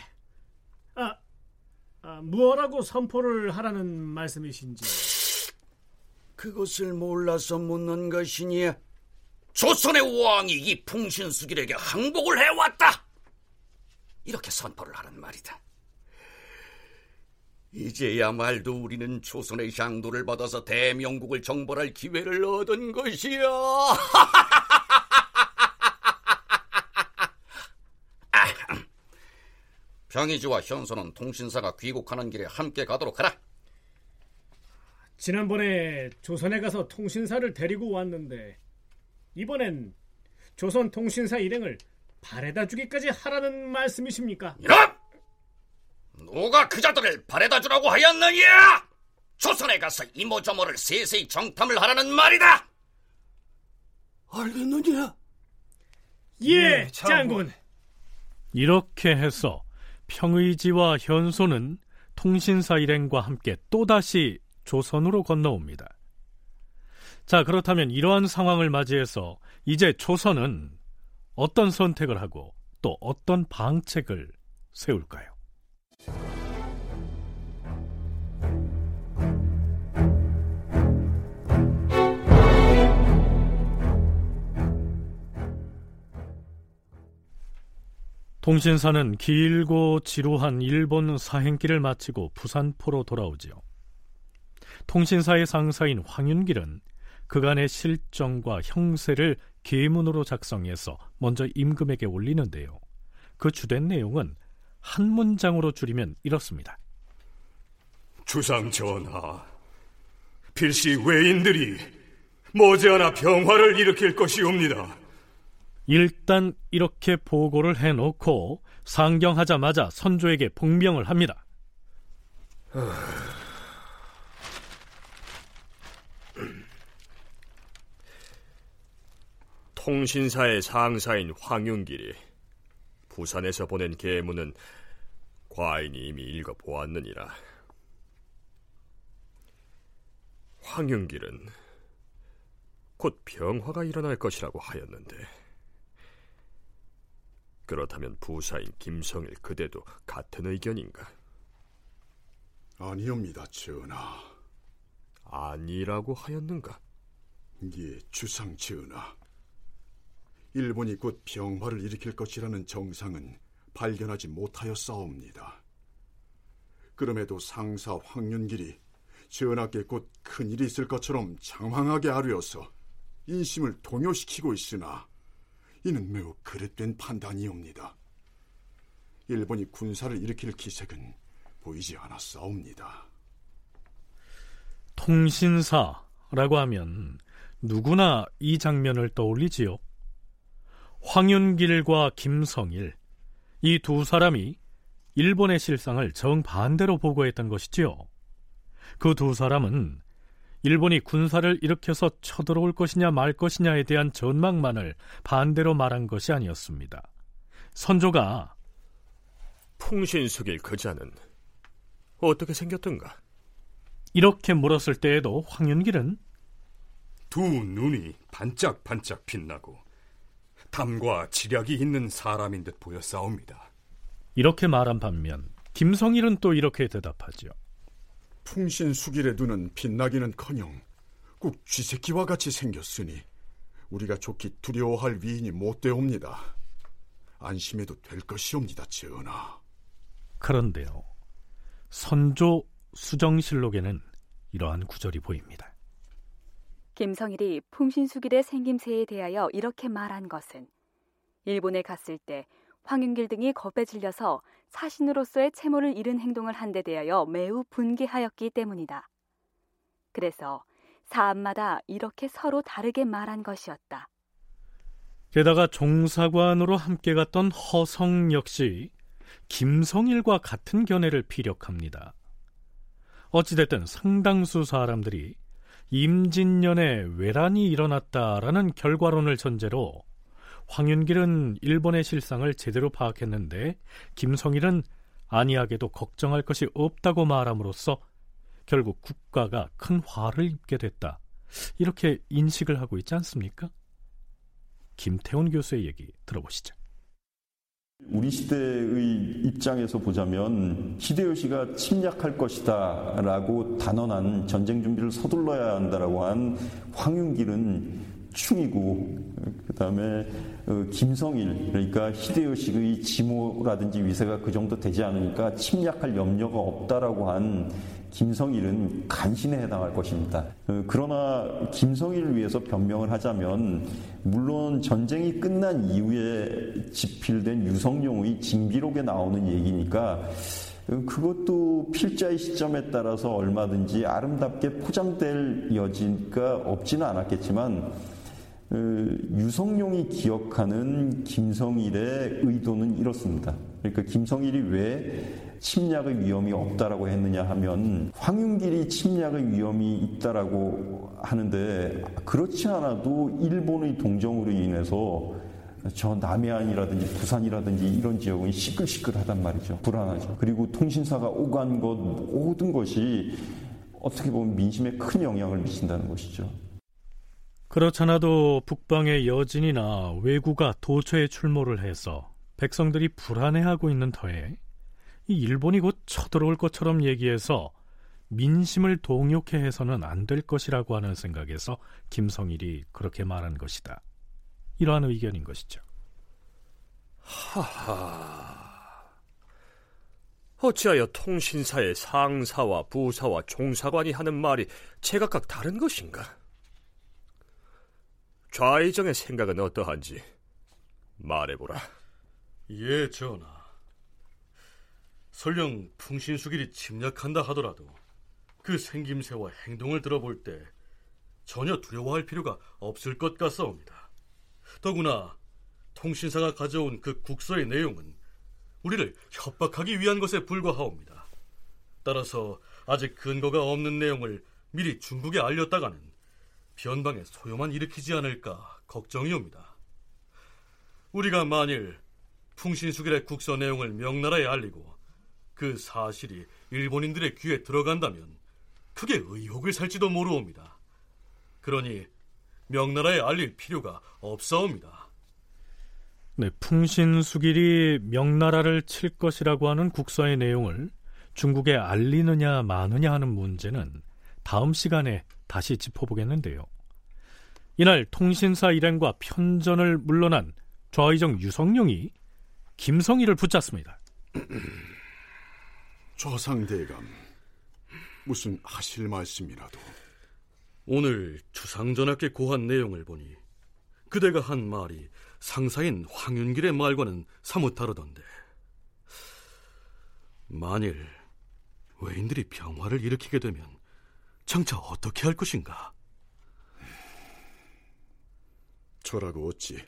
아, 아 무엇라고 선포를 하라는 말씀이신지. 그것을 몰라서 묻는 것이니 조선의 왕이 이 풍신수길에게 항복을 해왔다. 이렇게 선포를 하란 말이다. 이제야 말도 우리는 조선의 향도를 받아서 대명국을 정벌할 기회를 얻은 것이야. 병이지와 현소는 통신사가 귀국하는 길에 함께 가도록 하라. 지난번에 조선에 가서 통신사를 데리고 왔는데 이번엔 조선 통신사 일행을 발에다 주기까지 하라는 말씀이십니까? 이놈! 누가 그 자들을 바래다 주라고 하였느냐? 조선에 가서 이모저모를 세세히 정탐을 하라는 말이다. 알겠느냐? 예, 예 장군. 이렇게 해서 평의지와 현소는 통신사 일행과 함께 또다시 조선으로 건너옵니다. 자, 그렇다면 이러한 상황을 맞이해서 이제 조선은 어떤 선택을 하고 또 어떤 방책을 세울까요? 통신사는 길고 지루한 일본 사행길을 마치고 부산포로 돌아오지요. 통신사의 상사인 황윤길은 그간의 실정과 형세를 계문으로 작성해서 먼저 임금에게 올리는데요. 그 주된 내용은 한 문장으로 줄이면 이렇습니다. 주상 전하, 필시 외인들이 머지않아 병화를 일으킬 것이옵니다. 일단 이렇게 보고를 해놓고 상경하자마자 선조에게 복명을 합니다. 통신사의 상사인 황윤길이 부산에서 보낸 계문은 과인이 이미 읽어보았느니라. 황윤길은 곧 병화가 일어날 것이라고 하였는데 그렇다면 부사인 김성일 그대도 같은 의견인가? 아니옵니다, 전하. 아니라고 하였는가? 예, 주상 전하. 일본이 곧 병화를 일으킬 것이라는 정상은 발견하지 못하였사옵니다. 그럼에도 상사 황윤길이 전하께 곧 큰일이 있을 것처럼 장황하게 아뢰어서 인심을 동요시키고 있으나 이는 매우 그릇된 판단이옵니다. 일본이 군사를 일으킬 기색은 보이지 않았사옵니다. 통신사라고 하면 누구나 이 장면을 떠올리지요. 황윤길과 김성일 이 두 사람이 일본의 실상을 정반대로 보고했던 것이지요. 그 두 사람은 일본이 군사를 일으켜서 쳐들어올 것이냐 말 것이냐에 대한 전망만을 반대로 말한 것이 아니었습니다. 선조가 풍신수길 그자는 어떻게 생겼던가? 이렇게 물었을 때에도 황윤길은 두 눈이 반짝반짝 빛나고 담과 지략이 있는 사람인 듯 보였사옵니다. 이렇게 말한 반면 김성일은 또 이렇게 대답하죠. 풍신수길의 눈은 빛나기는커녕 꼭 쥐새끼와 같이 생겼으니 우리가 좋게 두려워할 위인이 못되옵니다. 안심해도 될 것이옵니다, 전하. 그런데요. 선조 수정실록에는 이러한 구절이 보입니다. 김성일이 풍신수길의 생김새에 대하여 이렇게 말한 것은 일본에 갔을 때 황윤길 등이 겁에 질려서 사신으로서의 채모를 잃은 행동을 한 데 대하여 매우 분개하였기 때문이다. 그래서 사암마다 이렇게 서로 다르게 말한 것이었다. 게다가 종사관으로 함께 갔던 허성 역시 김성일과 같은 견해를 피력합니다. 어찌됐든 상당수 사람들이 임진년에 외란이 일어났다라는 결과론을 전제로 황윤길은 일본의 실상을 제대로 파악했는데 김성일은 아니하게도 걱정할 것이 없다고 말함으로써 결국 국가가 큰 화를 입게 됐다. 이렇게 인식을 하고 있지 않습니까? 김태훈 교수의 얘기 들어보시죠. 우리 시대의 입장에서 보자면 히데요시가 침략할 것이다 라고 단언한 전쟁 준비를 서둘러야 한다라고 한 황윤길은 충이고 그다음에 어, 김성일 그러니까 히데요시의 지모라든지 위세가 그 정도 되지 않으니까 침략할 염려가 없다라고 한 김성일은 간신에 해당할 것입니다. 어, 그러나 김성일을 위해서 변명을 하자면 물론 전쟁이 끝난 이후에 집필된 유성룡의 징비록에 나오는 얘기니까 어, 그것도 필자의 시점에 따라서 얼마든지 아름답게 포장될 여지가 없지는 않았겠지만 어, 유성룡이 기억하는 김성일의 의도는 이렇습니다. 그러니까 김성일이 왜 침략의 위험이 없다라고 했느냐 하면 황윤길이 침략의 위험이 있다라고 하는데 그렇지 않아도 일본의 동정으로 인해서 저 남해안이라든지 부산이라든지 이런 지역은 시끌시끌하단 말이죠. 불안하죠. 그리고 통신사가 오간 것 모든 것이 어떻게 보면 민심에 큰 영향을 미친다는 것이죠. 그렇잖아도 북방의 여진이나 왜구가 도처에 출몰을 해서 백성들이 불안해하고 있는 터에 이 일본이 곧 쳐들어올 것처럼 얘기해서 민심을 동요케 해서는 안 될 것이라고 하는 생각에서 김성일이 그렇게 말한 것이다. 이러한 의견인 것이죠. 하하. 어찌하여 통신사의 상사와 부사와 종사관이 하는 말이 제각각 다른 것인가? 좌의정의 생각은 어떠한지 말해보라. 예, 전하. 설령 풍신수길이 침략한다 하더라도 그 생김새와 행동을 들어볼 때 전혀 두려워할 필요가 없을 것 같사옵니다. 더구나 통신사가 가져온 그 국서의 내용은 우리를 협박하기 위한 것에 불과하옵니다. 따라서 아직 근거가 없는 내용을 미리 중국에 알렸다가는 변방에 소요만 일으키지 않을까 걱정이옵니다. 우리가 만일 풍신수길의 국서 내용을 명나라에 알리고 그 사실이 일본인들의 귀에 들어간다면 크게 의혹을 살지도 모르옵니다. 그러니 명나라에 알릴 필요가 없사옵니다. 네, 풍신수길이 명나라를 칠 것이라고 하는 국서의 내용을 중국에 알리느냐 마느냐 하는 문제는 다음 시간에 다시 짚어보겠는데요. 이날 통신사 일행과 편전을 물러난 좌의정 유성룡이 김성희를 붙잡습니다. 조상대감, 무슨 하실 말씀이라도. 오늘 주상전하께 고한 내용을 보니 그대가 한 말이 상사인 황윤길의 말과는 사뭇 다르던데. 만일 외인들이 병화를 일으키게 되면 장차 어떻게 할 것인가? 저라고 어찌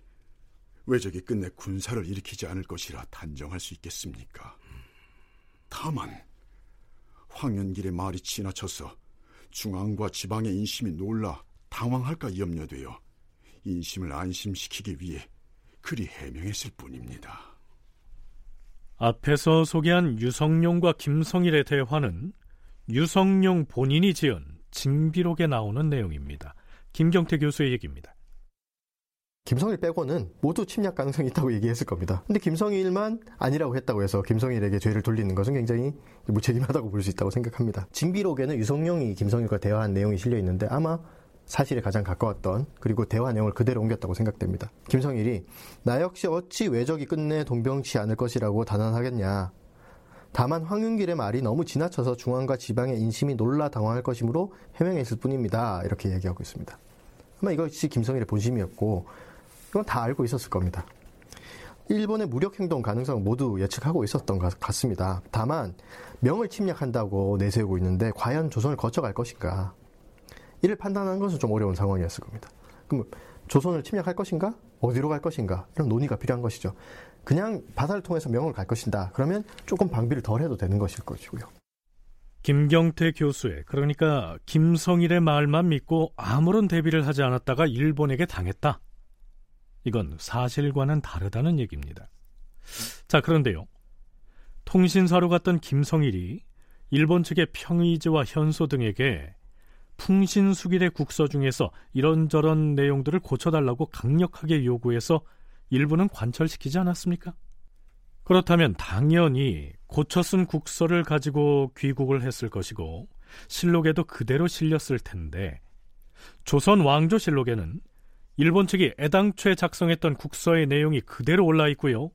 왜적이 끝내 군사를 일으키지 않을 것이라 단정할 수 있겠습니까? 다만 황연길의 말이 지나쳐서 중앙과 지방의 인심이 놀라 당황할까 염려되어 인심을 안심시키기 위해 그리 해명했을 뿐입니다. 앞에서 소개한 유성룡과 김성일의 대화는 유성룡 본인이 지은 징비록에 나오는 내용입니다. 김경태 교수의 얘기입니다. 김성일 빼고는 모두 침략 가능성이 있다고 얘기했을 겁니다. 근데 김성일만 아니라고 했다고 해서 김성일에게 죄를 돌리는 것은 굉장히 무책임하다고 볼 수 있다고 생각합니다. 징비록에는 유성룡이 김성일과 대화한 내용이 실려 있는데 아마 사실에 가장 가까웠던 그리고 대화 내용을 그대로 옮겼다고 생각됩니다. 김성일이 나 역시 어찌 외적이 끝내 동병치 않을 것이라고 단언하겠냐. 다만 황윤길의 말이 너무 지나쳐서 중앙과 지방의 인심이 놀라 당황할 것이므로 해명했을 뿐입니다. 이렇게 얘기하고 있습니다. 아마 이것이 김성일의 본심이었고 이건 다 알고 있었을 겁니다. 일본의 무력 행동 가능성을 모두 예측하고 있었던 것 같습니다. 다만 명을 침략한다고 내세우고 있는데 과연 조선을 거쳐갈 것인가? 이를 판단하는 것은 좀 어려운 상황이었을 겁니다. 그럼 조선을 침략할 것인가? 어디로 갈 것인가? 이런 논의가 필요한 것이죠. 그냥 바다를 통해서 명을 갈 것인다. 그러면 조금 방비를 덜 해도 되는 것일 것이고요. 김경태 교수의 그러니까 김성일의 말만 믿고 아무런 대비를 하지 않았다가 일본에게 당했다. 이건 사실과는 다르다는 얘기입니다. 자, 그런데요. 통신사로 갔던 김성일이 일본 측의 평의지와 현소 등에게 풍신수길의 국서 중에서 이런저런 내용들을 고쳐달라고 강력하게 요구해서 일부는 관철시키지 않았습니까? 그렇다면 당연히 고쳐 쓴 국서를 가지고 귀국을 했을 것이고 실록에도 그대로 실렸을 텐데 조선 왕조실록에는 일본 측이 애당초에 작성했던 국서의 내용이 그대로 올라 있고요.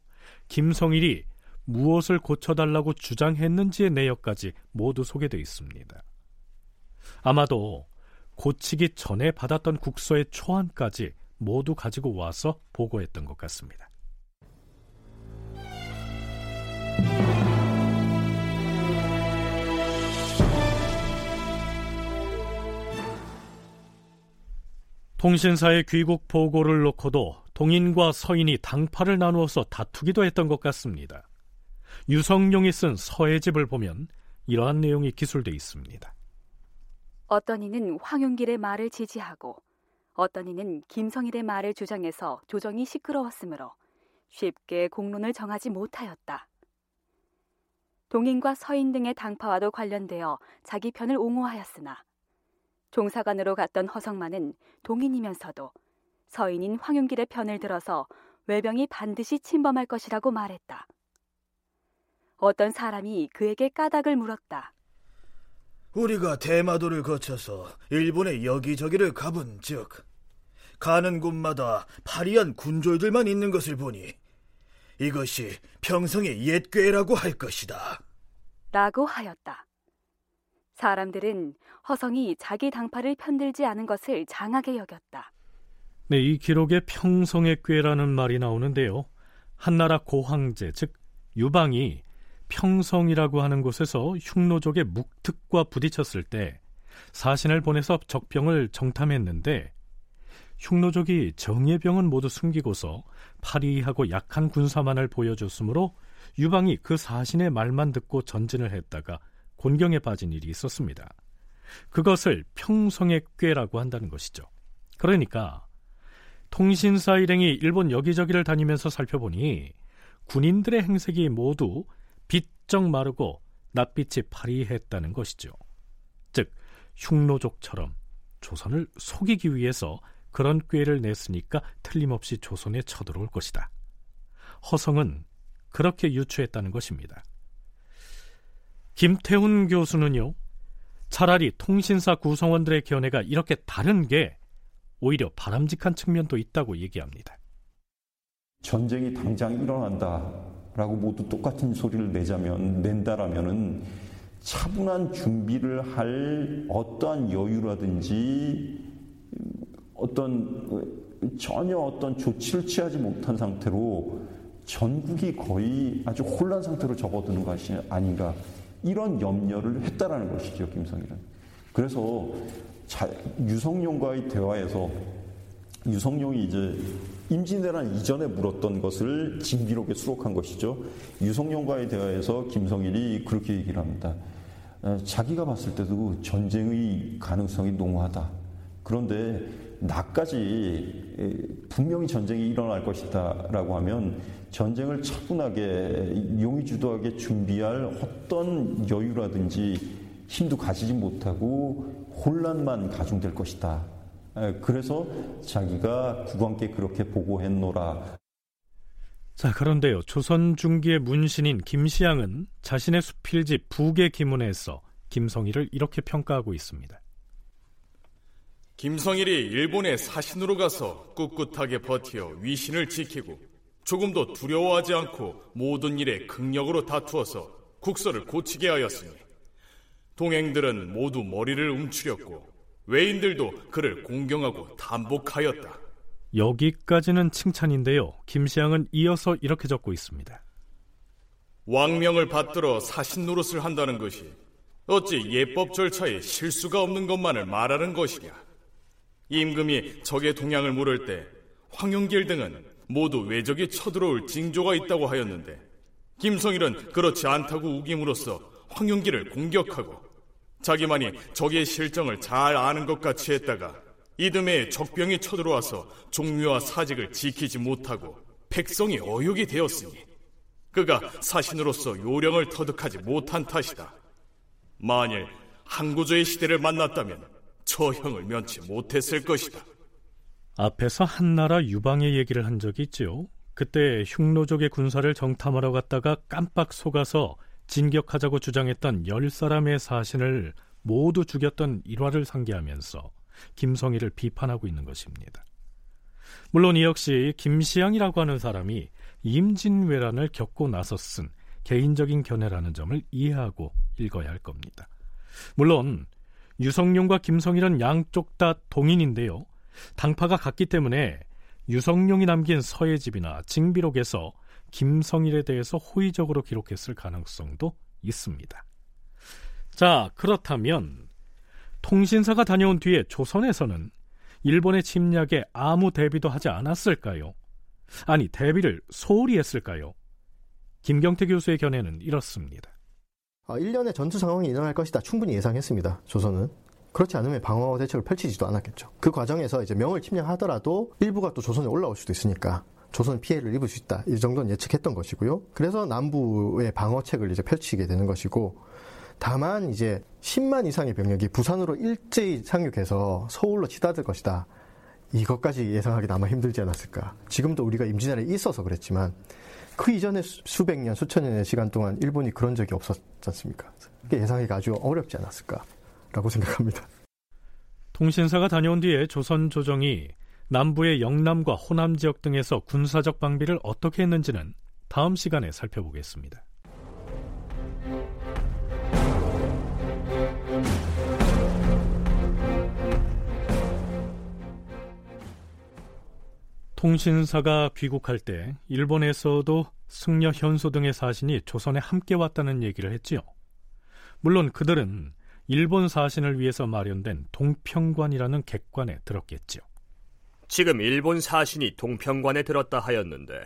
김성일이 무엇을 고쳐달라고 주장했는지의 내역까지 모두 소개되어 있습니다. 아마도 고치기 전에 받았던 국서의 초안까지 모두 가지고 와서 보고했던 것 같습니다. 통신사의 귀국 보고를 놓고도 동인과 서인이 당파를 나누어서 다투기도 했던 것 같습니다. 유성룡이 쓴 서해집을 보면 이러한 내용이 기술돼 있습니다. 어떤 이는 황윤길의 말을 지지하고 어떤 이는 김성일의 말을 주장해서 조정이 시끄러웠으므로 쉽게 공론을 정하지 못하였다. 동인과 서인 등의 당파와도 관련되어 자기 편을 옹호하였으나 종사관으로 갔던 허성만은 동인이면서도 서인인 황윤길의 편을 들어서 외병이 반드시 침범할 것이라고 말했다. 어떤 사람이 그에게 까닭을 물었다. 우리가 대마도를 거쳐서 일본의 여기저기를 가본 즉 가는 곳마다 파리한 군졸들만 있는 것을 보니 이것이 평성의 옛괴라고 할 것이다. 라고 하였다. 사람들은 허성이 자기 당파를 편들지 않은 것을 장하게 여겼다. 네, 이 기록에 평성의 꾀라는 말이 나오는데요. 한나라 고황제, 즉 유방이 평성이라고 하는 곳에서 흉노족의 묵특과 부딪혔을 때 사신을 보내서 적병을 정탐했는데 흉노족이 정예병은 모두 숨기고서 파리하고 약한 군사만을 보여줬으므로 유방이 그 사신의 말만 듣고 전진을 했다가 곤경에 빠진 일이 있었습니다. 그것을 평성의 꾀라고 한다는 것이죠. 그러니까 통신사 일행이 일본 여기저기를 다니면서 살펴보니 군인들의 행색이 모두 비쩍 마르고 낯빛이 파리했다는 것이죠. 즉 흉노족처럼 조선을 속이기 위해서 그런 꾀를 냈으니까 틀림없이 조선에 쳐들어올 것이다. 허성은 그렇게 유추했다는 것입니다. 김태훈 교수는요, 차라리 통신사 구성원들의 견해가 이렇게 다른 게 오히려 바람직한 측면도 있다고 얘기합니다. 전쟁이 당장 일어난다라고 모두 똑같은 소리를 내자면 낸다라면은 차분한 준비를 할 어떠한 여유라든지 어떤 전혀 어떤 조치를 취하지 못한 상태로 전국이 거의 아주 혼란 상태로 접어드는 것이 아닌가 이런 염려를 했다라는 것이죠 김성일은. 그래서 자, 유성룡과의 대화에서 유성룡이 이제 임진왜란 이전에 물었던 것을 징비록에 수록한 것이죠. 유성룡과의 대화에서 김성일이 그렇게 얘기를 합니다. 자기가 봤을 때도 전쟁의 가능성이 농후하다. 그런데 나까지 분명히 전쟁이 일어날 것이다라고 하면 전쟁을 차분하게 용의 주도하게 준비할 어떤 여유라든지 힘도 가지지 못하고 혼란만 가중될 것이다. 그래서 자기가 국왕께 그렇게 보고했노라. 자, 그런데요. 조선 중기의 문신인 김시양은 자신의 수필지 북의 기문에서 김성일을 이렇게 평가하고 있습니다. 김성일이 일본에 사신으로 가서 꿋꿋하게 버티어 위신을 지키고 조금도 두려워하지 않고 모든 일에 극력으로 다투어서 국서를 고치게 하였으니 동행들은 모두 머리를 움츠렸고 외인들도 그를 공경하고 담복하였다. 여기까지는 칭찬인데요. 김시양은 이어서 이렇게 적고 있습니다. 왕명을 받들어 사신 노릇을 한다는 것이 어찌 예법 절차에 실수가 없는 것만을 말하는 것이냐. 임금이 적의 동향을 물을 때 황영길 등은 모두 외적이 쳐들어올 징조가 있다고 하였는데 김성일은 그렇지 않다고 우김으로써 황영길을 공격하고 자기만이 적의 실정을 잘 아는 것 같이 했다가 이듬해 적병이 쳐들어와서 종묘와 사직을 지키지 못하고 백성이 어육이 되었으니 그가 사신으로서 요령을 터득하지 못한 탓이다. 만일 항구조의 시대를 만났다면 처형을 면치 못했을 것이다. 앞에서 한나라 유방의 얘기를 한 적이 있죠. 그때 흉노족의 군사를 정탐하러 갔다가 깜빡 속아서 진격하자고 주장했던 열 사람의 사신을 모두 죽였던 일화를 상기하면서 김성희를 비판하고 있는 것입니다. 물론 이 역시 김시양이라고 하는 사람이 임진왜란을 겪고 나서 쓴 개인적인 견해라는 점을 이해하고 읽어야 할 겁니다. 물론 유성룡과 김성일은 양쪽 다 동인인데요. 당파가 같기 때문에 유성룡이 남긴 서예집이나 징비록에서 김성일에 대해서 호의적으로 기록했을 가능성도 있습니다. 자, 그렇다면 통신사가 다녀온 뒤에 조선에서는 일본의 침략에 아무 대비도 하지 않았을까요? 아니, 대비를 소홀히 했을까요? 김경태 교수의 견해는 이렇습니다. 아, 1년의 전투 상황이 일어날 것이다. 충분히 예상했습니다. 조선은. 그렇지 않으면 방어 대책을 펼치지도 않았겠죠. 그 과정에서 이제 명을 침략하더라도 일부가 또 조선에 올라올 수도 있으니까 조선 피해를 입을 수 있다. 이 정도는 예측했던 것이고요. 그래서 남부의 방어책을 이제 펼치게 되는 것이고 다만 이제 10만 이상의 병력이 부산으로 일제히 상륙해서 서울로 치닫을 것이다. 이것까지 예상하기 아마 힘들지 않았을까. 지금도 우리가 임진왜란에 있어서 그랬지만 그 이전에 수 백 년, 수천 년의 시간 동안 일본이 그런 적이 없었지 않습니까? 예상하기가 아주 어렵지 않았을까라고 생각합니다. 통신사가 다녀온 뒤에 조선 조정이 남부의 영남과 호남 지역 등에서 군사적 방비를 어떻게 했는지는 다음 시간에 살펴보겠습니다. 통신사가 귀국할 때 일본에서도 승려 현소 등의 사신이 조선에 함께 왔다는 얘기를 했지요. 물론 그들은 일본 사신을 위해서 마련된 동평관이라는 객관에 들었겠지요. 지금 일본 사신이 동평관에 들었다 하였는데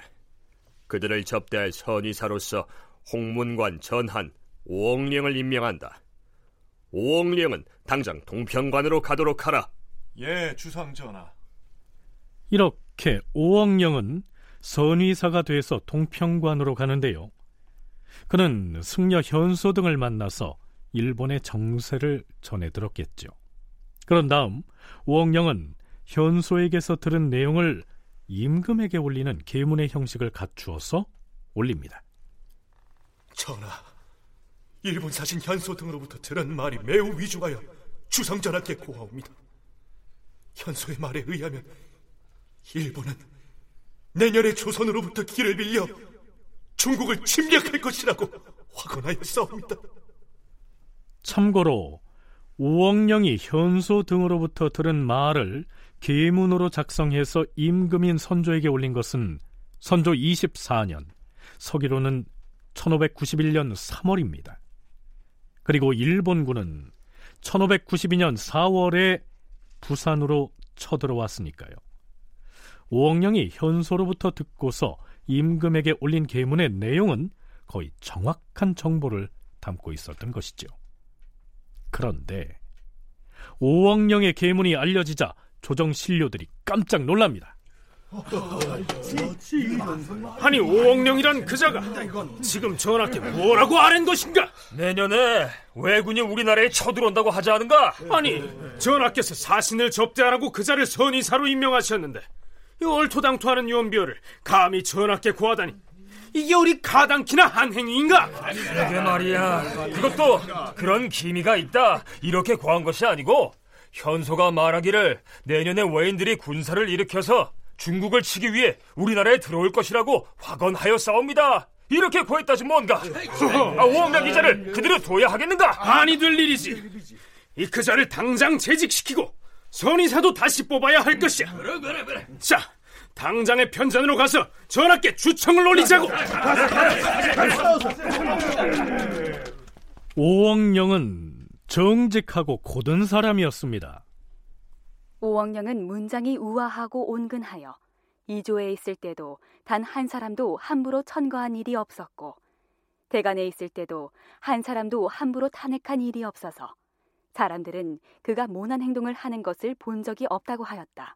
그들을 접대할 선의사로서 홍문관 전한 오억령을 임명한다. 오억령은 당장 동평관으로 가도록 하라. 예, 주상 전하. 이렇게 이렇게 오억령은 선의사가 돼서 동평관으로 가는데요. 그는 승려 현소 등을 만나서 일본의 정세를 전해 들었겠죠. 그런 다음 오억령은 현소에게서 들은 내용을 임금에게 올리는 계문의 형식을 갖추어서 올립니다. 전하, 일본 사신 현소 등으로부터 들은 말이 매우 위중하여 주상전하께 고하옵니다. 현소의 말에 의하면 일본은 내년에 조선으로부터 길을 빌려 중국을 침략할 것이라고 확언하였사옵니다. 참고로 우억령이 현소 등으로부터 들은 말을 계문으로 작성해서 임금인 선조에게 올린 것은 선조 24년, 서기로는 1591년 3월입니다. 그리고 일본군은 1592년 4월에 부산으로 쳐들어왔으니까요. 오억령이 현소로부터 듣고서 임금에게 올린 계문의 내용은 거의 정확한 정보를 담고 있었던 것이죠. 그런데 오억령의 계문이 알려지자 조정 신료들이 깜짝 놀랍니다. 아니 오억령이란 그자가 지금 전하께 뭐라고 아랜 것인가? 내년에 왜군이 우리나라에 쳐들어온다고 하지 않은가? 아니 전하께서 사신을 접대하라고 그자를 선의사로 임명하셨는데 이 얼토당토하는 연비어를 감히 전하께 구하다니 이게 우리 가당키나 한 행위인가? 그게 말이야 그것도 그런 기미가 있다 이렇게 구한 것이 아니고 현소가 말하기를 내년에 외인들이 군사를 일으켜서 중국을 치기 위해 우리나라에 들어올 것이라고 확언하여 싸웁니다. 이렇게 구했다지 뭔가. 아, 오억명 기자를 그대로 둬야 하겠는가? 아니 될 일이지. 이 그자를 당장 재직시키고 선의사도 다시 뽑아야 할 것이야. 그래 그래 그래. 자, 당장의 편전으로 가서 전하께 주청을 올리자고. 오억령은 정직하고 고든 사람이었습니다. 오억령은 문장이 우아하고 온근하여 이조에 있을 때도 단 한 사람도 함부로 천거한 일이 없었고 대관에 있을 때도 한 사람도 함부로 탄핵한 일이 없어서 사람들은 그가 모난 행동을 하는 것을 본 적이 없다고 하였다.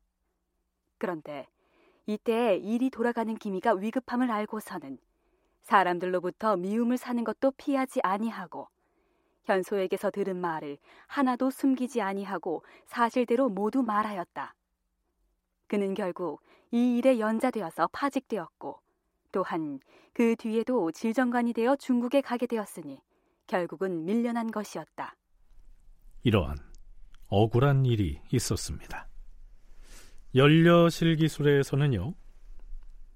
그런데 이때에 일이 돌아가는 기미가 위급함을 알고서는 사람들로부터 미움을 사는 것도 피하지 아니하고 현소에게서 들은 말을 하나도 숨기지 아니하고 사실대로 모두 말하였다. 그는 결국 이 일에 연자되어서 파직되었고 또한 그 뒤에도 질정관이 되어 중국에 가게 되었으니 결국은 밀려난 것이었다. 이러한 억울한 일이 있었습니다. 연려실기술에서는요.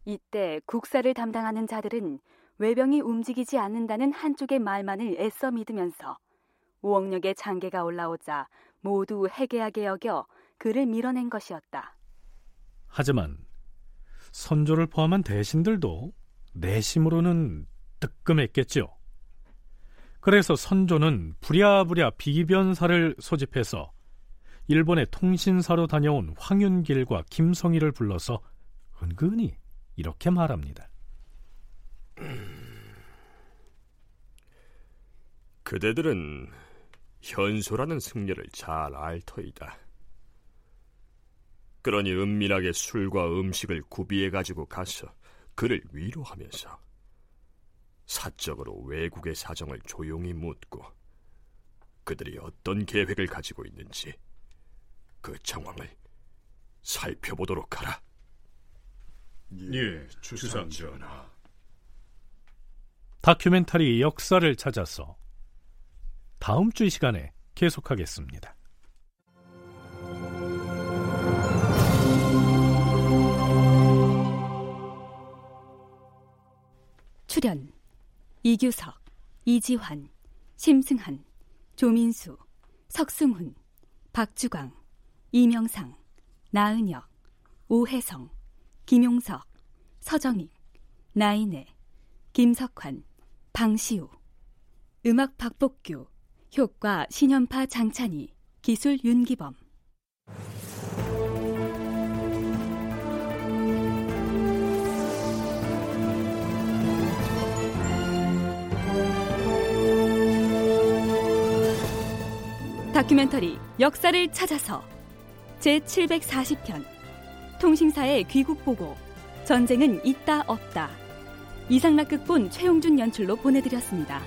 이때 국사를 담당하는 자들은 외병이 움직이지 않는다는 한쪽의 말만을 애써 믿으면서 우억력의 장계가 올라오자 모두 해괴하게 여겨 그를 밀어낸 것이었다. 하지만 선조를 포함한 대신들도 내심으로는 뜨끔했겠지요. 그래서 선조는 부랴부랴 비변사를 소집해서 일본의 통신사로 다녀온 황윤길과 김성희를 불러서 은근히 이렇게 말합니다. 그대들은 현소라는 승려를 잘 알 터이다. 그러니 은밀하게 술과 음식을 구비해 가지고 가서 그를 위로하면서 사적으로 외국의 사정을 조용히 묻고 그들이 어떤 계획을 가지고 있는지 그 정황을 살펴보도록 하라. 예, 주상 전하. 다큐멘터리 역사를 찾아서 다음 주 이 시간에 계속하겠습니다. 출연 이규석, 이지환, 심승한, 조민수, 석승훈, 박주광, 이명상, 나은혁, 오혜성, 김용석, 서정익, 나인애, 김석환, 방시우 음악 박복규 효과 신연파 장찬희 기술 윤기범 다큐멘터리 역사를 찾아서 제740편 통신사의 귀국 보고 전쟁은 있다 없다 이상락 극본 최용준 연출로 보내드렸습니다.